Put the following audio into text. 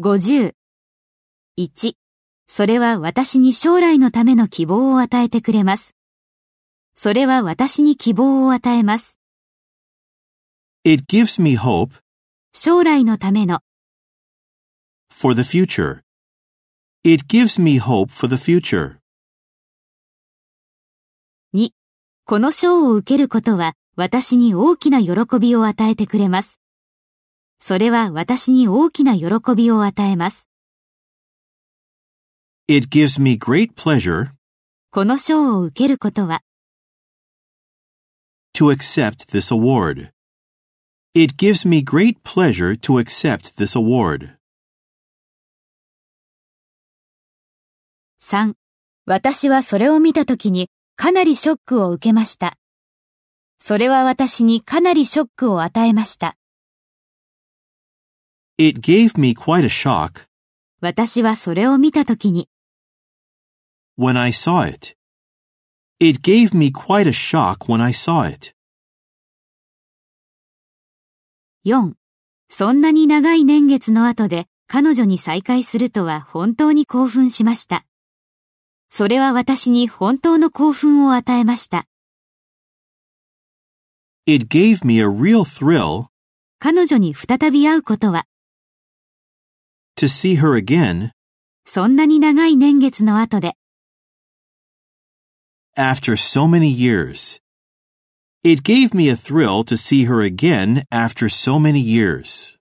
50。1. それは私に将来のための希望を与えてくれます。それは私に希望を与えます。It gives me hope 将来のための for the future. It gives me hope for the future. 2. この賞を受けることは私に大きな喜びを与えてくれます。それは私に大きな喜びを与えます。It gives me great pleasure この賞を受けることは to accept this award. It gives me great pleasure to accept this award. 3. 私はそれを見たときにかなりショックを受けました。それは私にかなりショックを与えました。It gave me quite a shock 私はそれを見たときに when I saw it. It gave me quite a shock when I saw it. 4. そんなに長い年月の後で彼女に再会するとは本当に興奮しました。それは私に本当の興奮を与えました。It gave me a real thrill 彼女に再び会うことは to see her again そんなに長い年月の後で after so many years. It gave me a thrill to see her again after so many years.